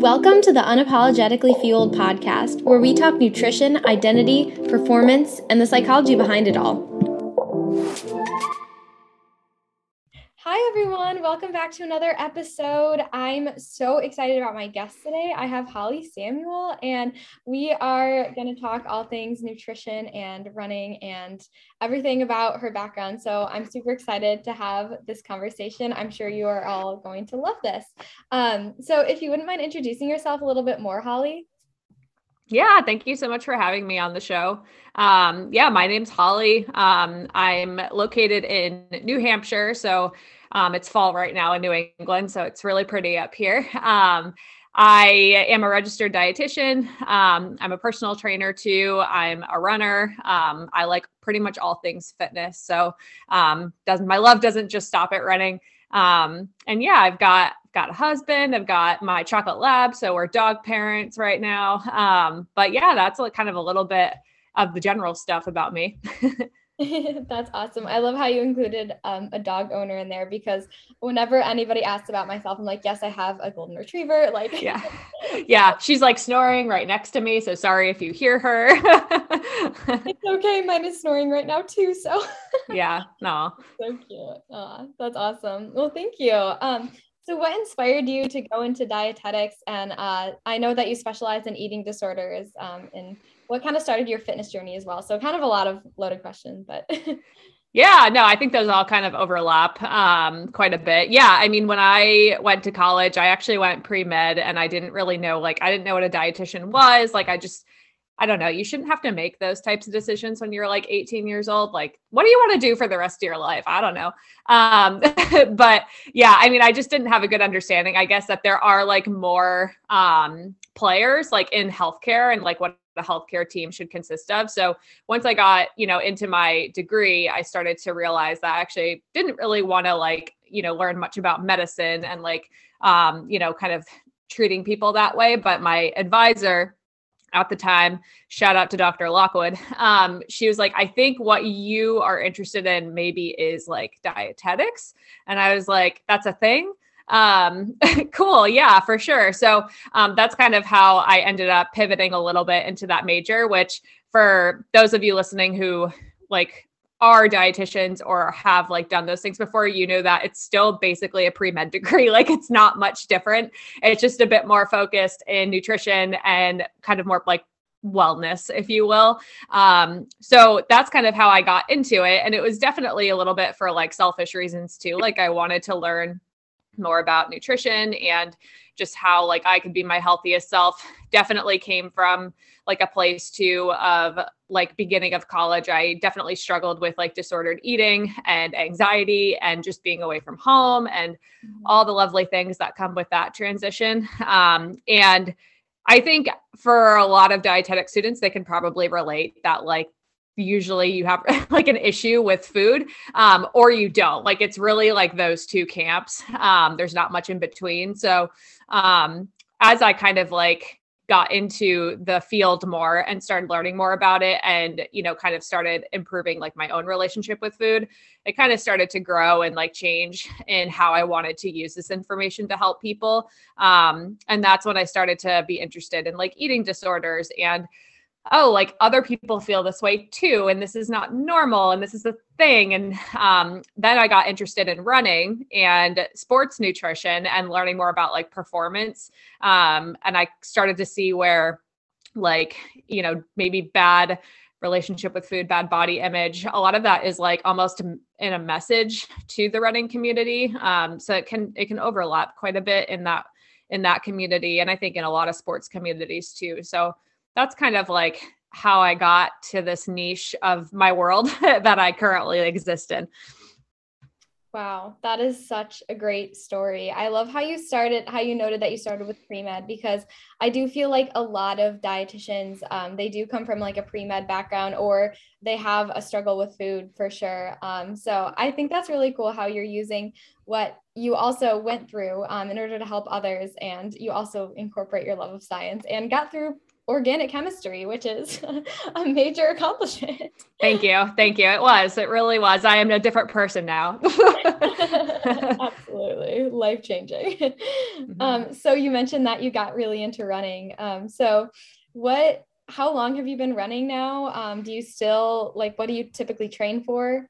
Welcome to the Unapologetically Fueled podcast, where we talk nutrition, identity, performance, and the psychology behind it all. Hi, everyone. Welcome back to another episode. I'm so excited about my guest today. I have Holley Samuel, and we are going to talk all things nutrition and running and everything about her background. So I'm super excited to have this conversation. I'm sure you are all going to love this. Um, so if you wouldn't mind introducing yourself a little bit more, Holley. Yeah, thank you so much for having me on the show. Um, yeah, my name's Holley. Um, I'm located in New Hampshire, so um, it's fall right now in New England, so it's really pretty up here. Um, I am a registered dietitian. Um, I'm a personal trainer too. I'm a runner. Um, I like pretty much all things fitness. So um, doesn't my love doesn't just stop at running. Um, and yeah, I've got got a husband. I've got my chocolate lab. So we're dog parents right now. Um, but yeah, that's like kind of a little bit of the general stuff about me. That's awesome. I love how you included um, a dog owner in there because whenever anybody asks about myself, I'm like, yes, I have a golden retriever. Like, yeah, yeah, she's like snoring right next to me. So sorry if you hear her. it's okay. Mine is snoring right now too. So yeah, no, so cute. Aw, that's awesome. Well, thank you. Um, so, what inspired you to go into dietetics? And uh, I know that you specialize in eating disorders um, and what kind of started your fitness journey as well? So kind of a lot of loaded questions, but Yeah, no, I think those all kind of overlap um, quite a bit. Yeah, I mean, when I went to college, I actually went pre med and I didn't really know, like, I didn't know what a dietitian was. Like, I just, I don't know, you shouldn't have to make those types of decisions when you're like 18 years old. Like, what do you want to do for the rest of your life? I don't know. Um, but yeah, I mean, I just didn't have a good understanding, I guess, that there are like more um, players like in healthcare and like what the healthcare team should consist of. So once I got, you know, into my degree, I started to realize that I actually didn't really want to like, you know, learn much about medicine and like um, you know, kind of treating people that way. But my advisor at the time, shout out to Dr. Lockwood. Um, she was like, I think what you are interested in maybe is like dietetics. And I was like, that's a thing um cool yeah for sure so um that's kind of how i ended up pivoting a little bit into that major which for those of you listening who like are dietitians or have like done those things before you know that it's still basically a pre-med degree like it's not much different. It's just a bit more focused in nutrition and kind of more like wellness if you will. Um so that's kind of how i got into it and it was definitely a little bit for like selfish reasons too. Like i wanted to learn more about nutrition and just how like I could be my healthiest self definitely came from like a place too of like beginning of college I definitely struggled with like disordered eating and anxiety and just being away from home and mm-hmm. all the lovely things that come with that transition um and I think for a lot of dietetic students they can probably relate that like usually you have like an issue with food um, or you don't. Like it's really like those two camps um, there's not much in between. So um, as i kind of like got into the field more and started learning more about it and you know kind of started improving like my own relationship with food it kind of started to grow and like change in how i wanted to use this information to help people. Um, and that's when i started to be interested in like eating disorders and oh like other people feel this way too and this is not normal and this is a thing and um, then i got interested in running and sports nutrition and learning more about like performance um, and i started to see where like you know maybe bad relationship with food bad body image a lot of that is like almost in a message to the running community um, so it can it can overlap quite a bit in that in that community and i think in a lot of sports communities too so that's kind of like how I got to this niche of my world that I currently exist in. Wow, that is such a great story. I love how you started, how you noted that you started with pre med because I do feel like a lot of dietitians, um, they do come from like a pre med background or they have a struggle with food for sure. Um, so I think that's really cool how you're using what you also went through um, in order to help others, and you also incorporate your love of science and got through organic chemistry, which is a major accomplishment. Thank you. Thank you. It was. It really was. I am a different person now. Absolutely. Life changing. Mm-hmm. Um, so you mentioned that you got really into running. Um, so what how long have you been running now? Um, do you still like what do you typically train for?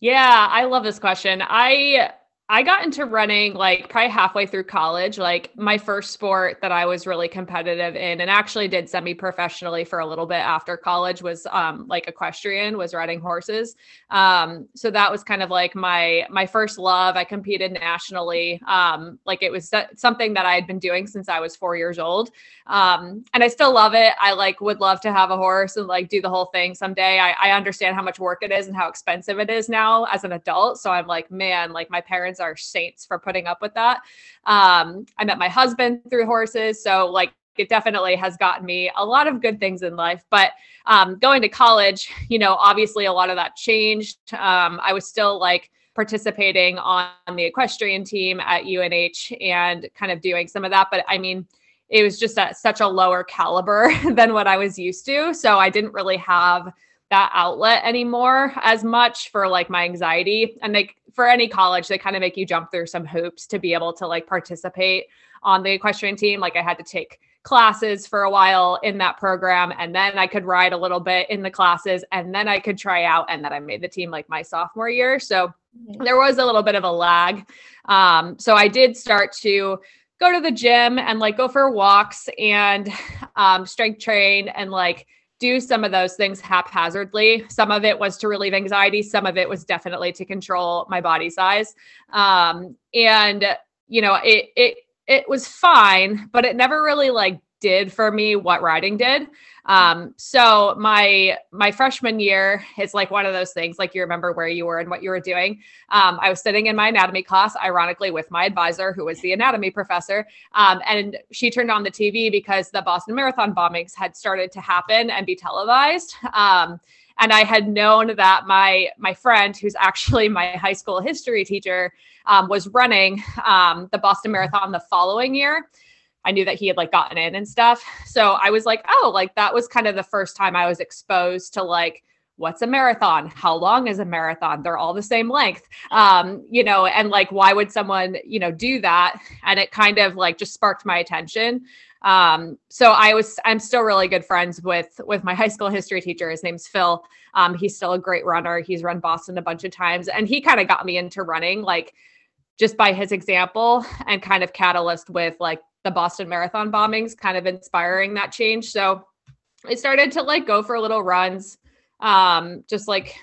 Yeah, I love this question. I I got into running like probably halfway through college. Like my first sport that I was really competitive in and actually did semi professionally for a little bit after college was um, like equestrian, was riding horses. Um, so that was kind of like my my first love. I competed nationally. Um, like it was something that I had been doing since I was four years old. Um, and I still love it. I like would love to have a horse and like do the whole thing someday. I, I understand how much work it is and how expensive it is now as an adult. So I'm like, man, like my parents are saints for putting up with that. Um, I met my husband through horses. So, like, it definitely has gotten me a lot of good things in life. But um, going to college, you know, obviously a lot of that changed. Um, I was still like, participating on the equestrian team at UNH and kind of doing some of that. But I mean, it was just at such a lower caliber than what I was used to. So I didn't really have that outlet anymore as much for like my anxiety. And like for any college, they kind of make you jump through some hoops to be able to like participate on the equestrian team. Like I had to take classes for a while in that program and then I could ride a little bit in the classes and then I could try out and then I made the team like my sophomore year. So mm-hmm. there was a little bit of a lag. Um, so I did start to go to the gym and like go for walks and um, strength train and like do some of those things haphazardly. Some of it was to relieve anxiety, some of it was definitely to control my body size. Um, and you know, it it it was fine, but it never really like did for me what riding did. Um, so my my freshman year is like one of those things, like you remember where you were and what you were doing. Um, I was sitting in my anatomy class, ironically, with my advisor, who was the anatomy professor, um, and she turned on the TV because the Boston Marathon bombings had started to happen and be televised. Um, and I had known that my my friend, who's actually my high school history teacher, um, was running um, the Boston Marathon the following year. I knew that he had like gotten in and stuff. So I was like, oh, like that was kind of the first time I was exposed to like, what's a marathon? How long is a marathon? They're all the same length. Um, you know, and like, why would someone, you know, do that? And it kind of like just sparked my attention. Um, so I was, I'm still really good friends with, with my high school history teacher. His name's Phil. Um, he's still a great runner. He's run Boston a bunch of times and he kind of got me into running, like, just by his example and kind of catalyst with like the Boston Marathon bombings, kind of inspiring that change. So I started to like go for little runs. Um, just like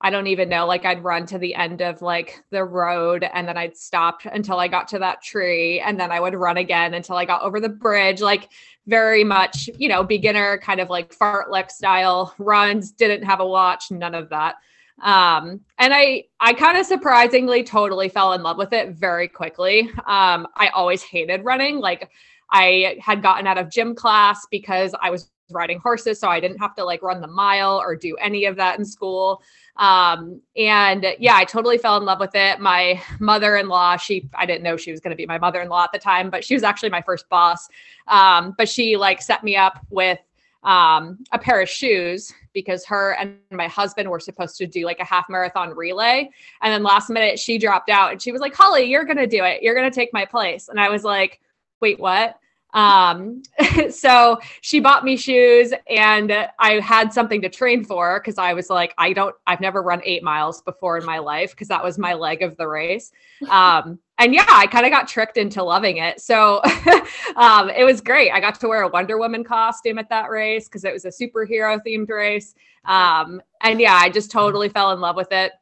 I don't even know, like I'd run to the end of like the road and then I'd stop until I got to that tree and then I would run again until I got over the bridge. Like very much, you know, beginner kind of like fartlek style runs, didn't have a watch, none of that. Um, and I, I kind of surprisingly totally fell in love with it very quickly. Um, I always hated running. Like I had gotten out of gym class because I was riding horses. So I didn't have to like run the mile or do any of that in school. Um, and yeah, I totally fell in love with it. My mother in law, she, I didn't know she was going to be my mother in law at the time, but she was actually my first boss. Um, but she like set me up with um, a pair of shoes because her and my husband were supposed to do like a half marathon relay. And then last minute, she dropped out and she was like, Holley, you're going to do it. You're going to take my place. And I was like, wait, what? Um, so she bought me shoes and I had something to train for because I was like, I don't, I've never run eight miles before in my life because that was my leg of the race. Um, and yeah, I kind of got tricked into loving it. So um, it was great. I got to wear a Wonder Woman costume at that race because it was a superhero themed race. Um, and yeah, I just totally fell in love with it.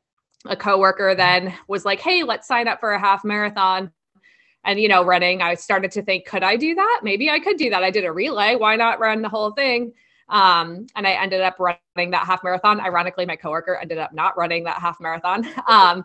A coworker then was like, "Hey, let's sign up for a half marathon." And you know, running, I started to think, could I do that? Maybe I could do that. I did a relay. Why not run the whole thing? Um, and I ended up running that half marathon. Ironically, my coworker ended up not running that half marathon. Um,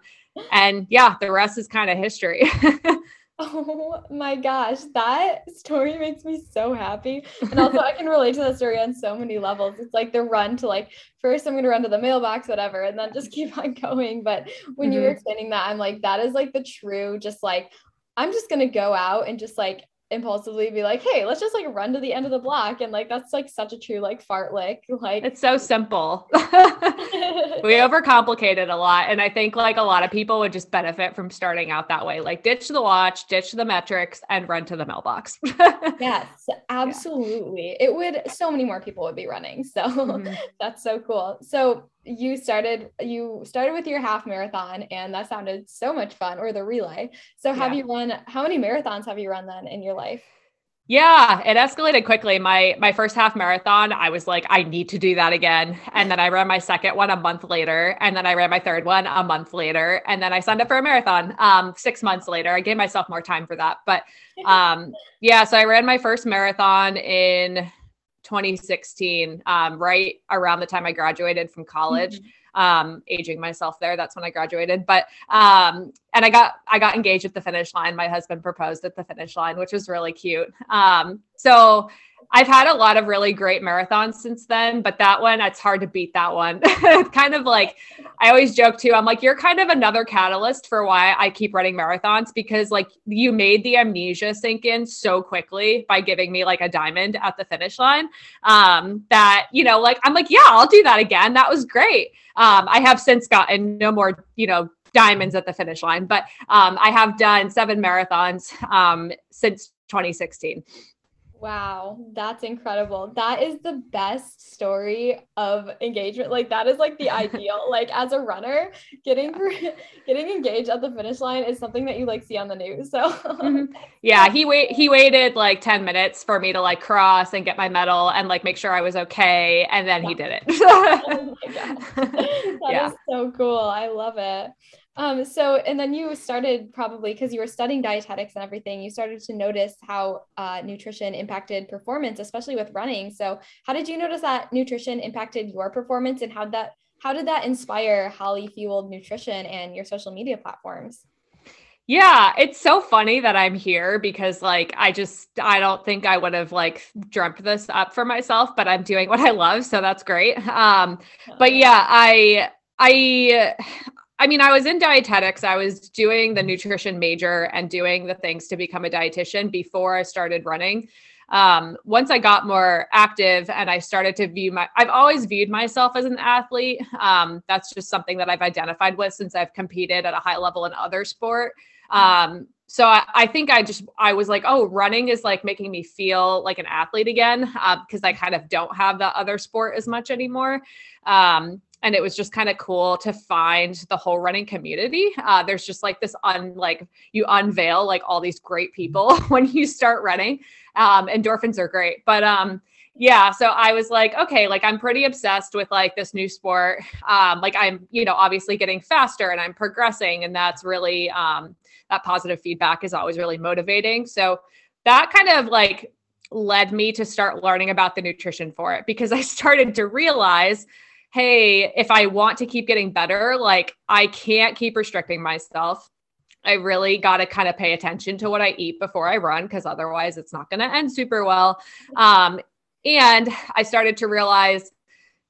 and yeah, the rest is kind of history. oh my gosh, that story makes me so happy. And also, I can relate to that story on so many levels. It's like the run to like, first I'm going to run to the mailbox, whatever, and then just keep on going. But when mm-hmm. you were mm-hmm. explaining that, I'm like, that is like the true, just like, I'm just going to go out and just like impulsively be like, hey, let's just like run to the end of the block. And like that's like such a true like fartlek. Like it's so simple. we overcomplicate it a lot. And I think like a lot of people would just benefit from starting out that way. Like ditch the watch, ditch the metrics, and run to the mailbox. yes, absolutely. Yeah. It would so many more people would be running. So mm-hmm. that's so cool. So you started you started with your half marathon and that sounded so much fun or the relay so have yeah. you run how many marathons have you run then in your life yeah, it escalated quickly. My my first half marathon, I was like, I need to do that again. And then I ran my second one a month later, and then I ran my third one a month later, and then I signed up for a marathon um, six months later. I gave myself more time for that, but um, yeah. So I ran my first marathon in 2016, um, right around the time I graduated from college. Mm-hmm. Um, aging myself there. That's when I graduated. But um, and I got I got engaged at the finish line. My husband proposed at the finish line, which was really cute. Um, so I've had a lot of really great marathons since then, but that one, it's hard to beat that one. kind of like, I always joke too. I'm like, you're kind of another catalyst for why I keep running marathons because like you made the amnesia sink in so quickly by giving me like a diamond at the finish line. Um, that, you know, like, I'm like, yeah, I'll do that again. That was great. Um, I have since gotten no more, you know, diamonds at the finish line, but um, I have done seven marathons um, since 2016. Wow, that's incredible. That is the best story of engagement. Like that is like the ideal. Like as a runner, getting getting engaged at the finish line is something that you like see on the news. So mm-hmm. yeah, he wait he waited like 10 minutes for me to like cross and get my medal and like make sure I was okay. And then yeah. he did it. oh my God. That yeah. is so cool. I love it. Um, so, and then you started probably because you were studying dietetics and everything, you started to notice how uh, nutrition impacted performance, especially with running. So, how did you notice that nutrition impacted your performance and how that how did that inspire Holley Fueled Nutrition and your social media platforms? Yeah, it's so funny that I'm here because like I just I don't think I would have like dreamt this up for myself, but I'm doing what I love, so that's great. Um but yeah, I I I mean, I was in dietetics. I was doing the nutrition major and doing the things to become a dietitian before I started running. Um, once I got more active and I started to view my, I've always viewed myself as an athlete. Um, that's just something that I've identified with since I've competed at a high level in other sport. Um, so I, I, think I just I was like, oh, running is like making me feel like an athlete again because uh, I kind of don't have that other sport as much anymore. Um, and it was just kind of cool to find the whole running community. Uh, there's just like this un like you unveil like all these great people when you start running. Um, endorphins are great. But um yeah so i was like okay like i'm pretty obsessed with like this new sport. Um like i'm you know obviously getting faster and i'm progressing and that's really um that positive feedback is always really motivating. So that kind of like led me to start learning about the nutrition for it because i started to realize hey, if I want to keep getting better, like I can't keep restricting myself. I really got to kind of pay attention to what I eat before I run because otherwise it's not going to end super well. Um, and I started to realize,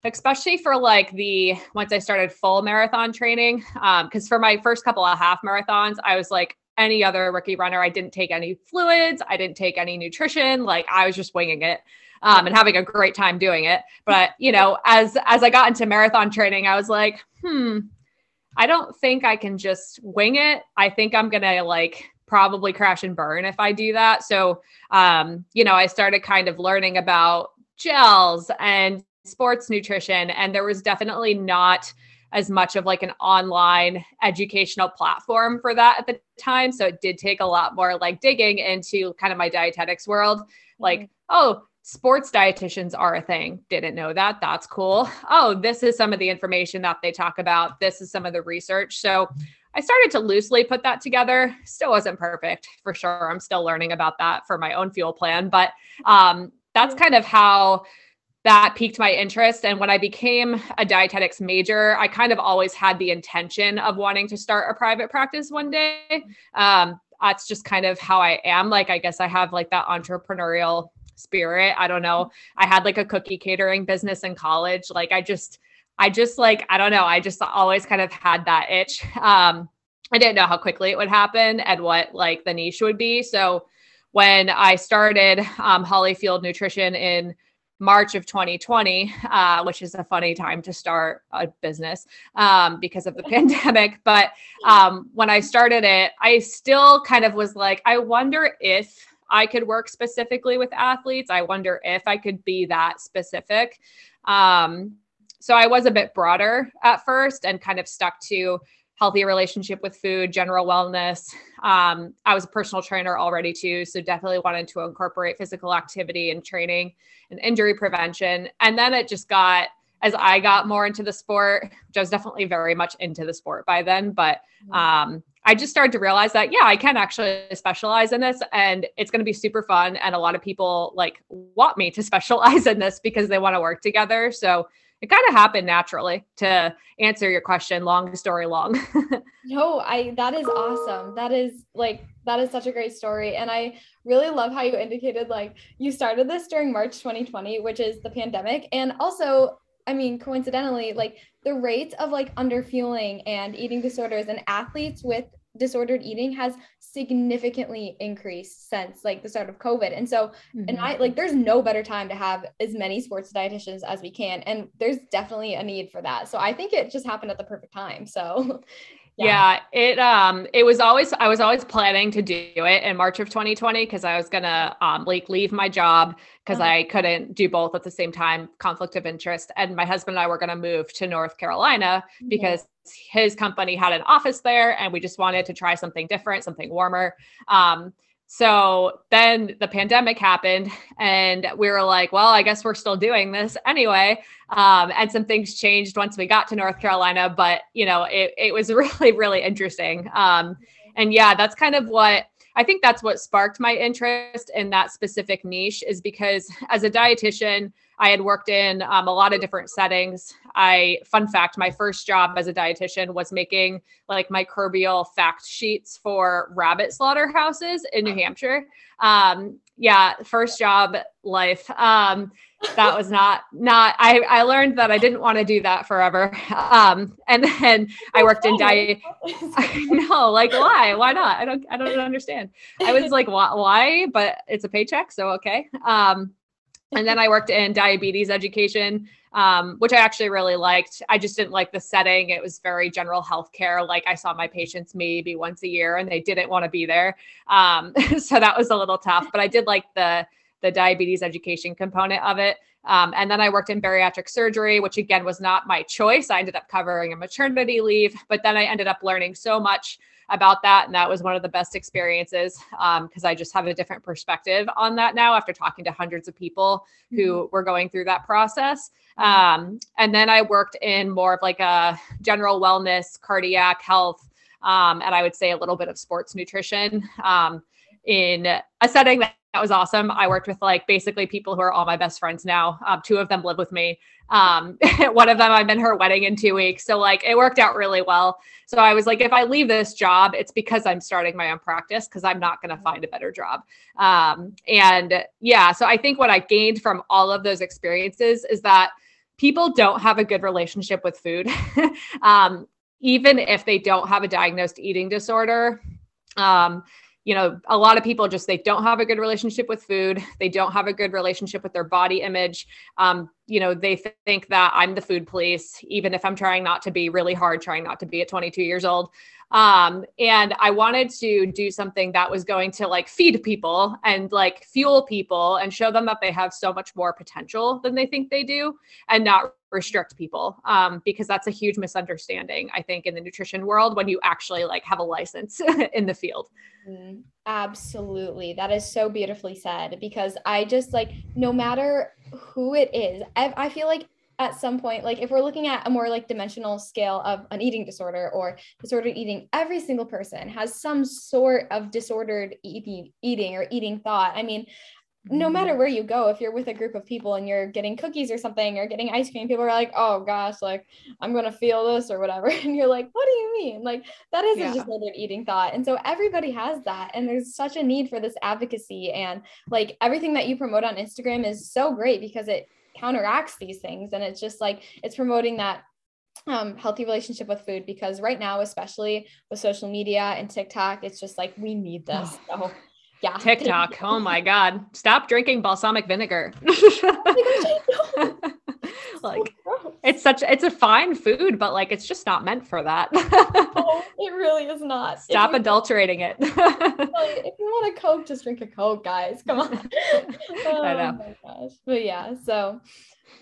especially for like the once I started full marathon training, because um, for my first couple of half marathons, I was like any other rookie runner. I didn't take any fluids, I didn't take any nutrition, like I was just winging it um, and having a great time doing it. But you know, as as I got into marathon training, I was like, hmm, I don't think I can just wing it. I think I'm gonna like probably crash and burn if I do that. So, um, you know, I started kind of learning about gels and sports nutrition, and there was definitely not as much of like an online educational platform for that at the time. So it did take a lot more like digging into kind of my dietetics world. Like, mm-hmm. oh, sports dietitians are a thing. Didn't know that. That's cool. Oh, this is some of the information that they talk about. This is some of the research. So I started to loosely put that together. Still wasn't perfect for sure. I'm still learning about that for my own fuel plan, but um, that's kind of how that piqued my interest. And when I became a dietetics major, I kind of always had the intention of wanting to start a private practice one day. Um, that's just kind of how I am. Like, I guess I have like that entrepreneurial spirit. I don't know. I had like a cookie catering business in college. Like I just, I just like, I don't know. I just always kind of had that itch. Um, I didn't know how quickly it would happen and what like the niche would be. So when I started um, Holley Fueled Nutrition in March of 2020, uh, which is a funny time to start a business um, because of the pandemic. But um, when I started it, I still kind of was like, I wonder if I could work specifically with athletes. I wonder if I could be that specific. Um, so I was a bit broader at first and kind of stuck to healthy relationship with food, general wellness. Um, I was a personal trainer already too, so definitely wanted to incorporate physical activity and training and injury prevention. And then it just got as I got more into the sport, which I was definitely very much into the sport by then, but mm-hmm. um, I just started to realize that yeah, I can actually specialize in this, and it's going to be super fun. And a lot of people like want me to specialize in this because they want to work together. So it kind of happened naturally to answer your question long story long. No i that is awesome. That is like that is such a great story and i really love how you indicated like you started this during march 2020 which is the pandemic and also i mean coincidentally like the rates of like underfueling and eating disorders and athletes with disordered eating has significantly increased since like the start of covid. And so mm-hmm. and i like there's no better time to have as many sports dietitians as we can and there's definitely a need for that. So i think it just happened at the perfect time. So yeah. yeah. it um it was always I was always planning to do it in March of 2020 because I was gonna um like leave my job because uh-huh. I couldn't do both at the same time, conflict of interest. And my husband and I were gonna move to North Carolina mm-hmm. because his company had an office there and we just wanted to try something different, something warmer. Um so then the pandemic happened, and we were like, well, I guess we're still doing this anyway. Um, and some things changed once we got to North Carolina, but you know, it, it was really, really interesting. Um, and yeah, that's kind of what I think that's what sparked my interest in that specific niche is because as a dietitian, I had worked in um, a lot of different settings. I, fun fact, my first job as a dietitian was making like microbial fact sheets for rabbit slaughterhouses in New Hampshire. Um, yeah, first job life. Um, that was not not I, I learned that I didn't want to do that forever. Um, and then I worked in diet. I know, like why? Why not? I don't I don't understand. I was like, why? why? But it's a paycheck, so okay. Um, and then I worked in diabetes education, um, which I actually really liked. I just didn't like the setting. It was very general healthcare. Like I saw my patients maybe once a year and they didn't want to be there. Um, so that was a little tough, but I did like the, the diabetes education component of it. Um, and then I worked in bariatric surgery, which again was not my choice. I ended up covering a maternity leave, but then I ended up learning so much about that. And that was one of the best experiences because um, I just have a different perspective on that now after talking to hundreds of people who mm-hmm. were going through that process. Mm-hmm. Um, and then I worked in more of like a general wellness, cardiac health, um, and I would say a little bit of sports nutrition um, in a setting that that was awesome. I worked with like basically people who are all my best friends now. Um, two of them live with me. Um, one of them I'm in her wedding in two weeks. So like it worked out really well. So I was like, if I leave this job, it's because I'm starting my own practice because I'm not going to find a better job. Um, and yeah, so I think what I gained from all of those experiences is that people don't have a good relationship with food. um, even if they don't have a diagnosed eating disorder. You know a lot of people just they don't have a good relationship with food. They don't have a good relationship with their body image. Um, you know they th- think that i'm the food police even if i'm trying not to be really hard trying not to be at 22 years old um, and i wanted to do something that was going to like feed people and like fuel people and show them that they have so much more potential than they think they do and not restrict people. Um, because that's a huge misunderstanding i think in the nutrition world when you actually like have a license in the field. Mm, absolutely. That is so beautifully said because i just like no matter who it is I, I feel like at some point like if we're looking at a more like dimensional scale of an eating disorder or disordered eating every single person has some sort of disordered eating eating or eating thought i mean no mm-hmm. matter where you go, if you're with a group of people and you're getting cookies or something or getting ice cream, people are like, oh gosh, like I'm gonna feel this or whatever. And you're like, what do you mean? Like that is yeah. just another eating thought. And so everybody has that. And there's such a need for this advocacy. And like everything that you promote on Instagram is so great because it counteracts these things. And it's just like it's promoting that um, healthy relationship with food because right now, especially with social media and TikTok, it's just like we need this. So Yeah. TikTok. Oh my God. Stop drinking balsamic vinegar. like it's such it's a fine food, but like it's just not meant for that. oh, it really is not. Stop adulterating it. if you want a Coke, just drink a Coke, guys. Come on. oh, I know. Oh my gosh. But yeah, so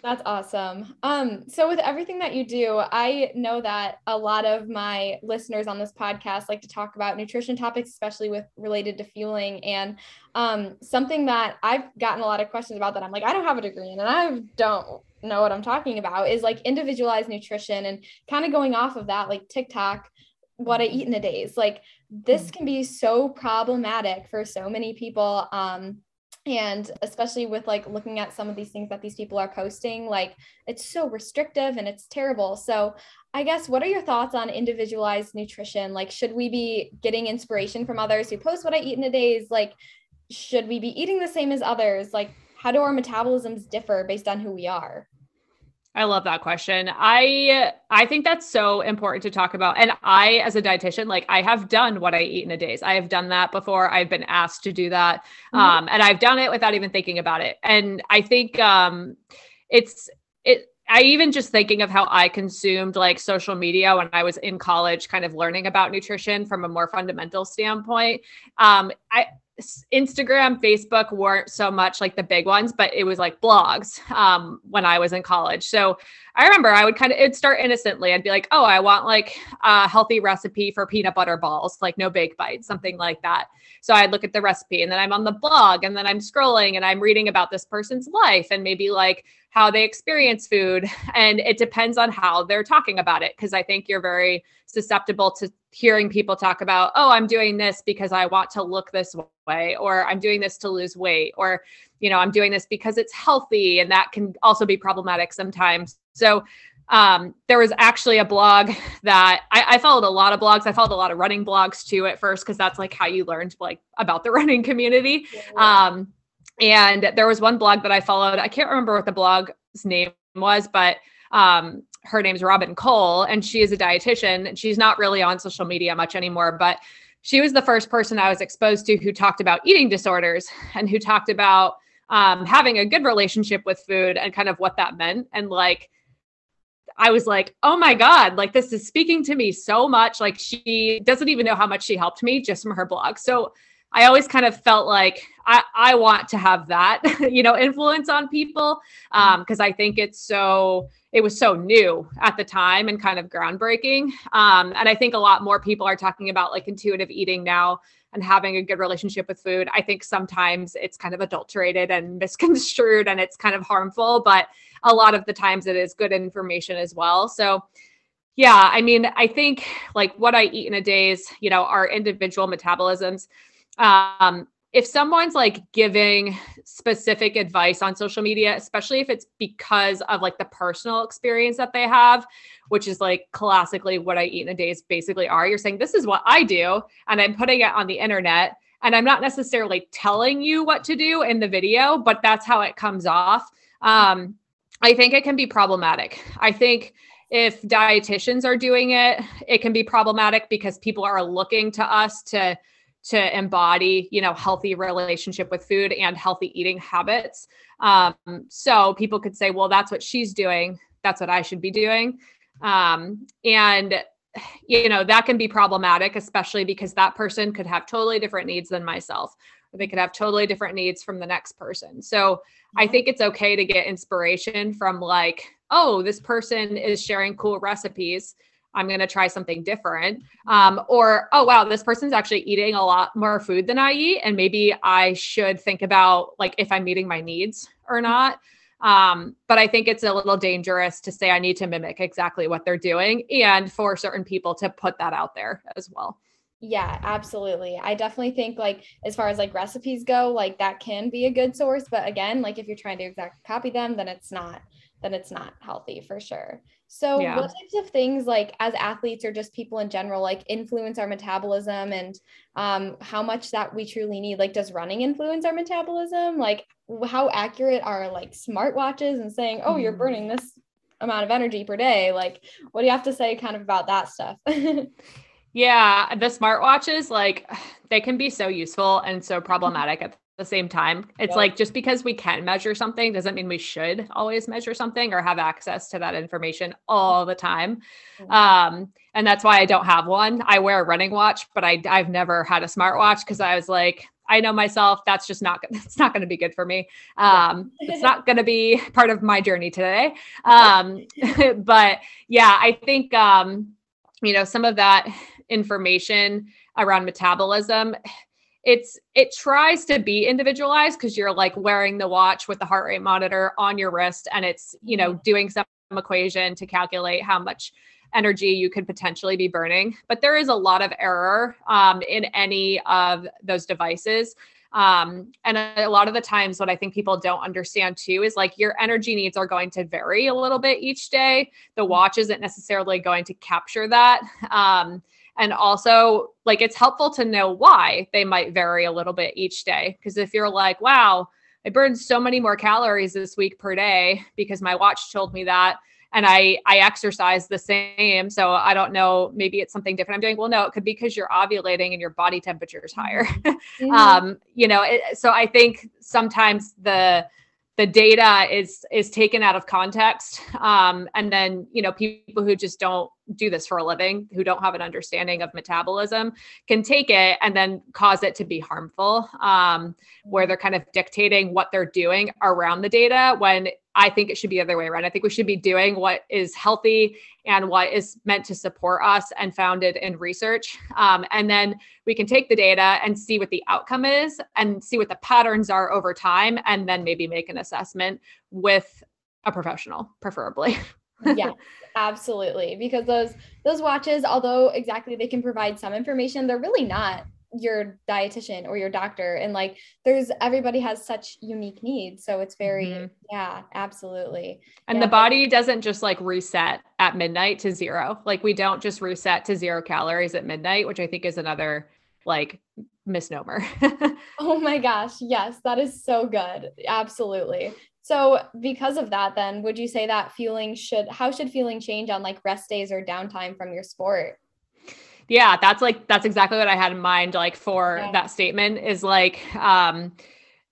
that's awesome. Um, so with everything that you do, I know that a lot of my listeners on this podcast like to talk about nutrition topics, especially with related to fueling. And um, something that I've gotten a lot of questions about that I'm like, I don't have a degree in and I don't know what I'm talking about is like individualized nutrition and kind of going off of that, like TikTok, what I eat in a day is like this mm. can be so problematic for so many people. Um, and especially with like looking at some of these things that these people are posting like it's so restrictive and it's terrible. So i guess what are your thoughts on individualized nutrition? Like should we be getting inspiration from others who post what i eat in a day? Is like should we be eating the same as others? Like how do our metabolisms differ based on who we are I love that question. I I think that's so important to talk about. And I as a dietitian, like I have done what I eat in a days. I have done that before. I've been asked to do that. Mm-hmm. Um and I've done it without even thinking about it. And I think um it's it I even just thinking of how I consumed like social media when I was in college, kind of learning about nutrition from a more fundamental standpoint. Um, I Instagram, Facebook weren't so much like the big ones, but it was like blogs um, when I was in college. So I remember I would kind of it'd start innocently. I'd be like, oh, I want like a healthy recipe for peanut butter balls, like no bake bites, something like that. So I'd look at the recipe and then I'm on the blog and then I'm scrolling and I'm reading about this person's life and maybe like how they experience food. And it depends on how they're talking about it. Cause I think you're very susceptible to hearing people talk about, oh, I'm doing this because I want to look this way, or I'm doing this to lose weight, or, you know, I'm doing this because it's healthy. And that can also be problematic sometimes. So um, there was actually a blog that I, I, followed a lot of blogs. I followed a lot of running blogs too at first because that's like how you learned like about the running community. Um, and there was one blog that I followed. I can't remember what the blog's name was, but um, her name's Robin Cole, and she is a dietitian. And She's not really on social media much anymore, but she was the first person I was exposed to who talked about eating disorders and who talked about um, having a good relationship with food and kind of what that meant. And like, I was like, oh my God, like this is speaking to me so much. Like she doesn't even know how much she helped me just from her blog. So I always kind of felt like I, I want to have that, you know, influence on people. Um, cause I think it's so, it was so new at the time and kind of groundbreaking. Um, and I think a lot more people are talking about like intuitive eating now and having a good relationship with food. I think sometimes it's kind of adulterated and misconstrued and it's kind of harmful, but a lot of the times it is good information as well. So, yeah, I mean, I think like what I eat in a day is, you know, our individual metabolisms. Um, if someone's like giving specific advice on social media, especially if it's because of like the personal experience that they have, which is like classically what I eat in a day is basically are, you're saying, this is what I do, and I'm putting it on the internet. And I'm not necessarily telling you what to do in the video, but that's how it comes off. Um, I think it can be problematic. I think if dietitians are doing it, it can be problematic because people are looking to us to to embody you know healthy relationship with food and healthy eating habits. Um, so people could say well that's what she's doing. That's what i should be doing. Um, and you know that can be problematic especially because that person could have totally different needs than myself they could have totally different needs from the next person. So i think it's okay to get inspiration from like oh this person is sharing cool recipes I'm going to try something different. Um, or, oh, wow, this person's actually eating a lot more food than I eat. And maybe I should think about like if I'm meeting my needs or not. Um, but I think it's a little dangerous to say I need to mimic exactly what they're doing and for certain people to put that out there as well. Yeah, absolutely. I definitely think like as far as like recipes go, like that can be a good source, but again, like if you're trying to exactly copy them, then it's not then it's not healthy for sure. So, yeah. what types of things, like as athletes or just people in general, like influence our metabolism and um, how much that we truly need? Like, does running influence our metabolism? Like, how accurate are like smartwatches and saying, oh, you're burning mm. this amount of energy per day? Like, what do you have to say kind of about that stuff? Yeah, the smartwatches, like they can be so useful and so problematic at the same time. It's like just because we can measure something doesn't mean we should always measure something or have access to that information all the time. Mm-hmm. Um, and that's why I don't have one. I wear a running watch, but I I've never had a smartwatch because I was like, I know myself that's just not it's not going to be good for me. Um, it's not going to be part of my journey today. Um, but yeah, I think um, you know some of that information around metabolism it's it tries to be individualized because you're like wearing the watch with the heart rate monitor on your wrist and it's you know mm-hmm. doing some equation to calculate how much energy you could potentially be burning but there is a lot of error um, in any of those devices um, and a, a lot of the times what i think people don't understand too is like your energy needs are going to vary a little bit each day the mm-hmm. watch isn't necessarily going to capture that um, and also, like, it's helpful to know why they might vary a little bit each day. Because if you're like, wow, I burned so many more calories this week per day because my watch told me that. And I I exercise the same. So I don't know, maybe it's something different I'm doing. Well, no, it could be because you're ovulating and your body temperature is higher. Mm-hmm. um, you know, it, so I think sometimes the the data is is taken out of context. Um, and then you know people who just don't do this for a living who don't have an understanding of metabolism can take it and then cause it to be harmful um, where they're kind of dictating what they're doing around the data when I think it should be the other way around. I think we should be doing what is healthy and what is meant to support us and founded in research. Um, and then we can take the data and see what the outcome is and see what the patterns are over time, and then maybe make an assessment with a professional, preferably. yeah, absolutely. Because those those watches, although exactly they can provide some information, they're really not your dietitian or your doctor and like there's everybody has such unique needs so it's very mm-hmm. yeah absolutely. And yeah. the body doesn't just like reset at midnight to zero. Like we don't just reset to zero calories at midnight which i think is another like misnomer. Oh my gosh yes that is so good absolutely. So because of that then would you say that fueling should how should fueling change on like rest days or downtime from your sport yeah that's like that's exactly what i had in mind like for yeah. that statement is like um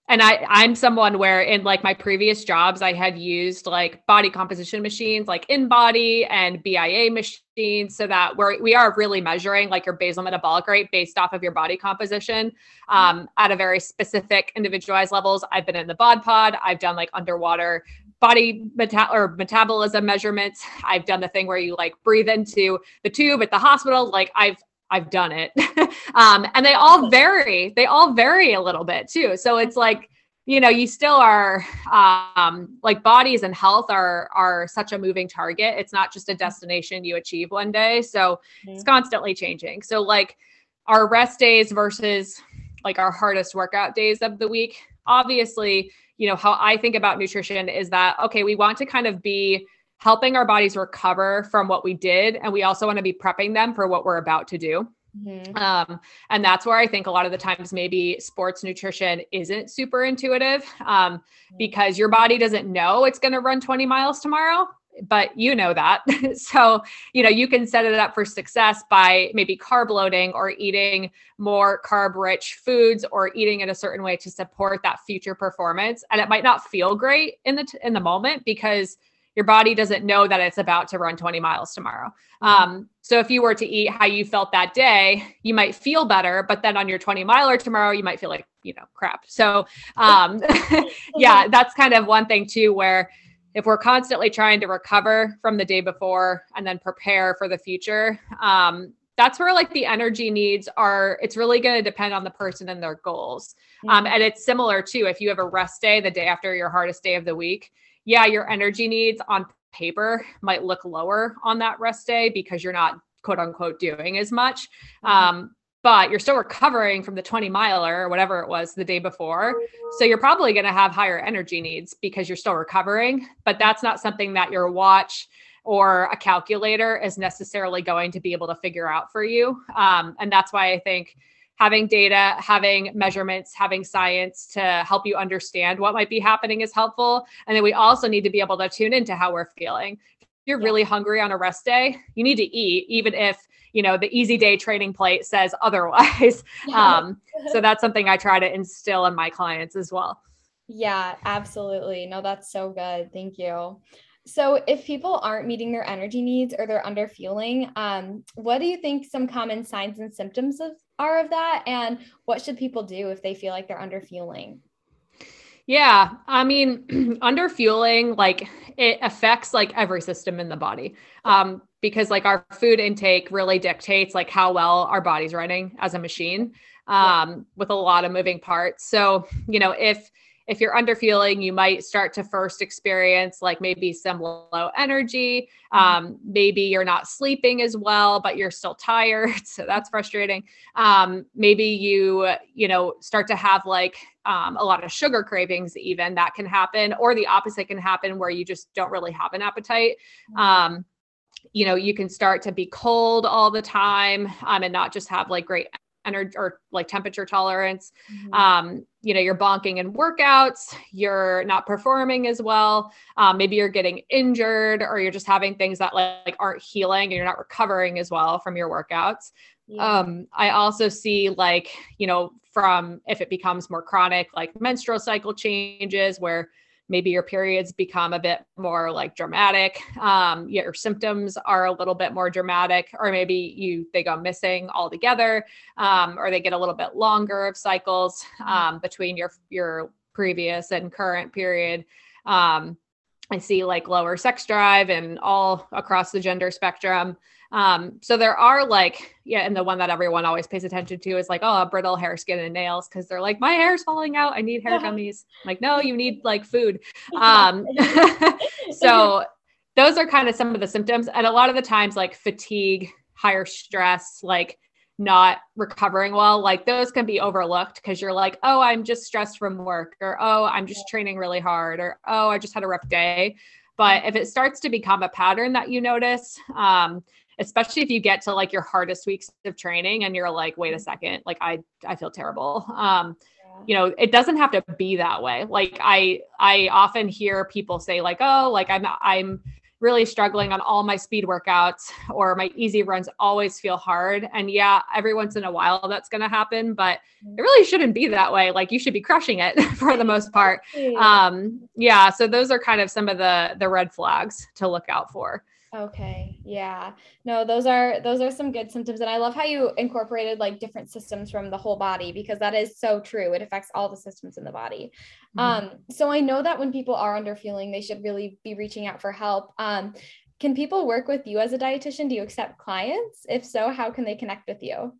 and I I'm someone where in like my previous jobs I had used like body composition machines like InBody and BIA machines so that we're we are really measuring like your basal metabolic rate based off of your body composition um, at a very specific individualized levels. I've been in the bod pod, I've done like underwater body meta- or metabolism measurements. I've done the thing where you like breathe into the tube at the hospital. Like I've I've done it. um, and they all vary. They all vary a little bit too. So it's like, you know, you still are um, like bodies and health are are such a moving target. It's not just a destination you achieve one day. So mm-hmm. it's constantly changing. So like our rest days versus like our hardest workout days of the week. Obviously, you know, how I think about nutrition is that, okay, we want to kind of be helping our bodies recover from what we did. And we also want to be prepping them for what we're about to do. Mm-hmm. Um, and that's where I think a lot of the times maybe sports nutrition isn't super intuitive um, mm-hmm. because your body doesn't know it's going to run 20 miles tomorrow but you know that. so, you know, you can set it up for success by maybe carb loading or eating more carb rich foods or eating in a certain way to support that future performance. And it might not feel great in the t- in the moment because your body doesn't know that it's about to run 20 miles tomorrow. Mm-hmm. Um, so if you were to eat how you felt that day, you might feel better, but then on your 20 miler tomorrow, you might feel like, you know, crap. So um, yeah, that's kind of one thing too, where if we're constantly trying to recover from the day before and then prepare for the future, um, that's where like the energy needs are. It's really going to depend on the person and their goals. Um, mm-hmm. Um, and it's similar too. If you have a rest day, the day after your hardest day of the week, yeah, your energy needs on paper might look lower on that rest day because you're not quote unquote doing as much. Mm-hmm. Um, but you're still recovering from the 20 miler or whatever it was the day before. So you're probably going to have higher energy needs because you're still recovering. But that's not something that your watch or a calculator is necessarily going to be able to figure out for you. Um, and that's why I think having data, having measurements, having science to help you understand what might be happening is helpful. And then we also need to be able to tune into how we're feeling you're really hungry on a rest day, you need to eat, even if you know the easy day training plate says otherwise. um, so that's something I try to instill in my clients as well. Yeah, absolutely. No, that's so good. Thank you. So, if people aren't meeting their energy needs or they're under fueling, um, what do you think some common signs and symptoms of are of that? And what should people do if they feel like they're under fueling? Yeah, I mean, under fueling, like it affects like every system in the body. Um, because like our food intake really dictates like how well our body's running as a machine um, yeah. with a lot of moving parts. So, you know, if if you're under fueling, you might start to first experience like maybe some low energy. Mm-hmm. Um, maybe you're not sleeping as well, but you're still tired. So that's frustrating. Um, maybe you, you know, start to have like um, a lot of sugar cravings, even that can happen, or the opposite can happen where you just don't really have an appetite. Mm-hmm. Um, you know, you can start to be cold all the time um, and not just have like great energy or like temperature tolerance. Mm-hmm. Um, you know, you're bonking in workouts, you're not performing as well. Um, maybe you're getting injured or you're just having things that like, like aren't healing and you're not recovering as well from your workouts. Yeah. Um, I also see like, you know, from if it becomes more chronic, like menstrual cycle changes where maybe your periods become a bit more like dramatic um, your symptoms are a little bit more dramatic or maybe you they go missing altogether um, or they get a little bit longer of cycles mm-hmm. um, between your your previous and current period um, i see like lower sex drive and all across the gender spectrum um, so there are like, yeah, and the one that everyone always pays attention to is like, oh, brittle hair, skin, and nails, because they're like, my hair's falling out. I need hair gummies. I'm like, no, you need like food. Um, so those are kind of some of the symptoms. And a lot of the times, like fatigue, higher stress, like not recovering well, like those can be overlooked because you're like, oh, I'm just stressed from work, or oh, I'm just training really hard, or oh, I just had a rough day. But if it starts to become a pattern that you notice, um, especially if you get to like your hardest weeks of training and you're like, wait a mm-hmm. second, like I I feel terrible. Um, you know, it doesn't have to be that way. Like I I often hear people say like, oh, like I'm I'm really struggling on all my speed workouts or my easy runs always feel hard. And yeah, every once in a while that's going to happen, but it mm-hmm. really shouldn't be that way. Like you should be crushing it for the most part. Um, yeah. So those are kind of some of the, the red flags to look out for. Okay. Yeah. No, those are those are some good symptoms and I love how you incorporated like different systems from the whole body because that is so true. It affects all the systems in the body. Mm-hmm. Um so I know that when people are under fueling they should really be reaching out for help. Um can people work with you as a dietitian? Do you accept clients? If so, how can they connect with you?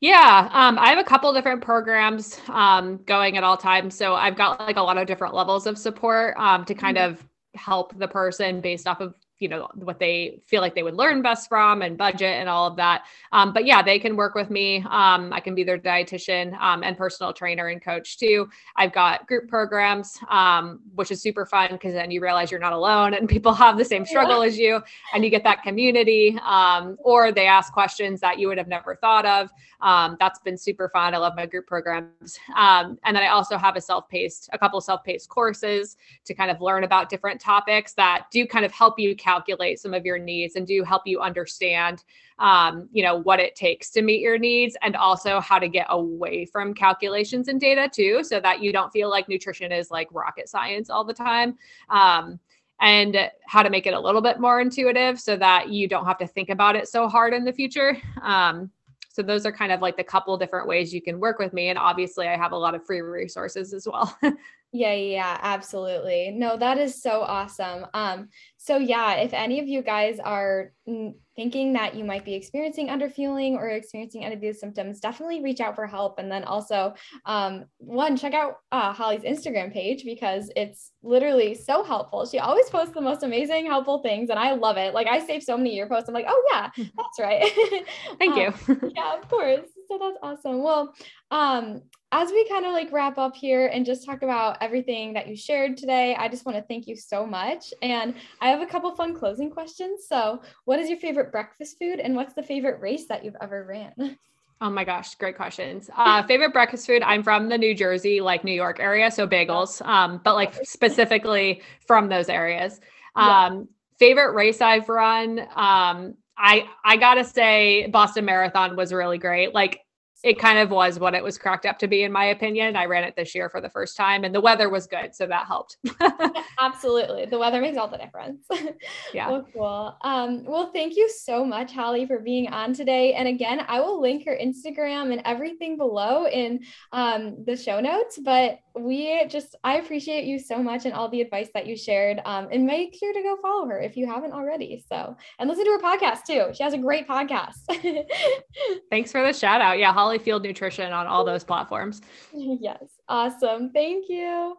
Yeah, um, I have a couple different programs um, going at all times. So I've got like a lot of different levels of support um, to kind mm-hmm. of help the person based off of you know what they feel like they would learn best from and budget and all of that. Um, but yeah they can work with me. Um, i can be their dietitian um, and personal trainer and coach too. I've got group programs um, which is super fun because then you realize you're not alone and people have the same struggle yeah. as you and you get that community um, or they ask questions that you would have never thought of. Um, that's been super fun. I love my group programs. And then i also have a self-paced a couple self-paced courses to kind of learn about different topics that do kind of help you calculate some of your needs and do help you understand um, you know what it takes to meet your needs and also how to get away from calculations and data too so that you don't feel like nutrition is like rocket science all the time um, and how to make it a little bit more intuitive so that you don't have to think about it so hard in the future um, so those are kind of like the couple different ways you can work with me and obviously i have a lot of free resources as well Yeah, yeah, absolutely. No, that is so awesome. Um, so yeah, if any of you guys are thinking that you might be experiencing underfueling or experiencing any of these symptoms, definitely reach out for help. And then also, um, one, check out uh, Holley's Instagram page because it's literally so helpful. She always posts the most amazing, helpful things, and I love it. Like I save so many of your posts. I'm like, oh yeah, that's right. Thank um, you. yeah, of course. So that's awesome. Well, um, as we kind of like wrap up here and just talk about everything that you shared today, I just want to thank you so much. And I have a couple fun closing questions. So, what is your favorite breakfast food and what's the favorite race that you've ever ran? Oh my gosh, great questions. Uh, favorite breakfast food? I'm from the New Jersey, like New York area, so bagels, um, but like specifically from those areas. Um, favorite race I've run. Um, I I gotta say Boston Marathon was really great. Like it kind of was what it was cracked up to be, in my opinion. I ran it this year for the first time, and the weather was good, so that helped. Absolutely, the weather makes all the difference. Yeah. well, cool. Um, well, thank you so much, Holley, for being on today. And again, I will link her Instagram and everything below in um, the show notes. But we just, I appreciate you so much and all the advice that you shared. Um, and make sure to go follow her if you haven't already. So, and listen to her podcast too. She has a great podcast. Thanks for the shout out. Yeah, Holley Fueled Nutrition on all those platforms. yes. Awesome. Thank you.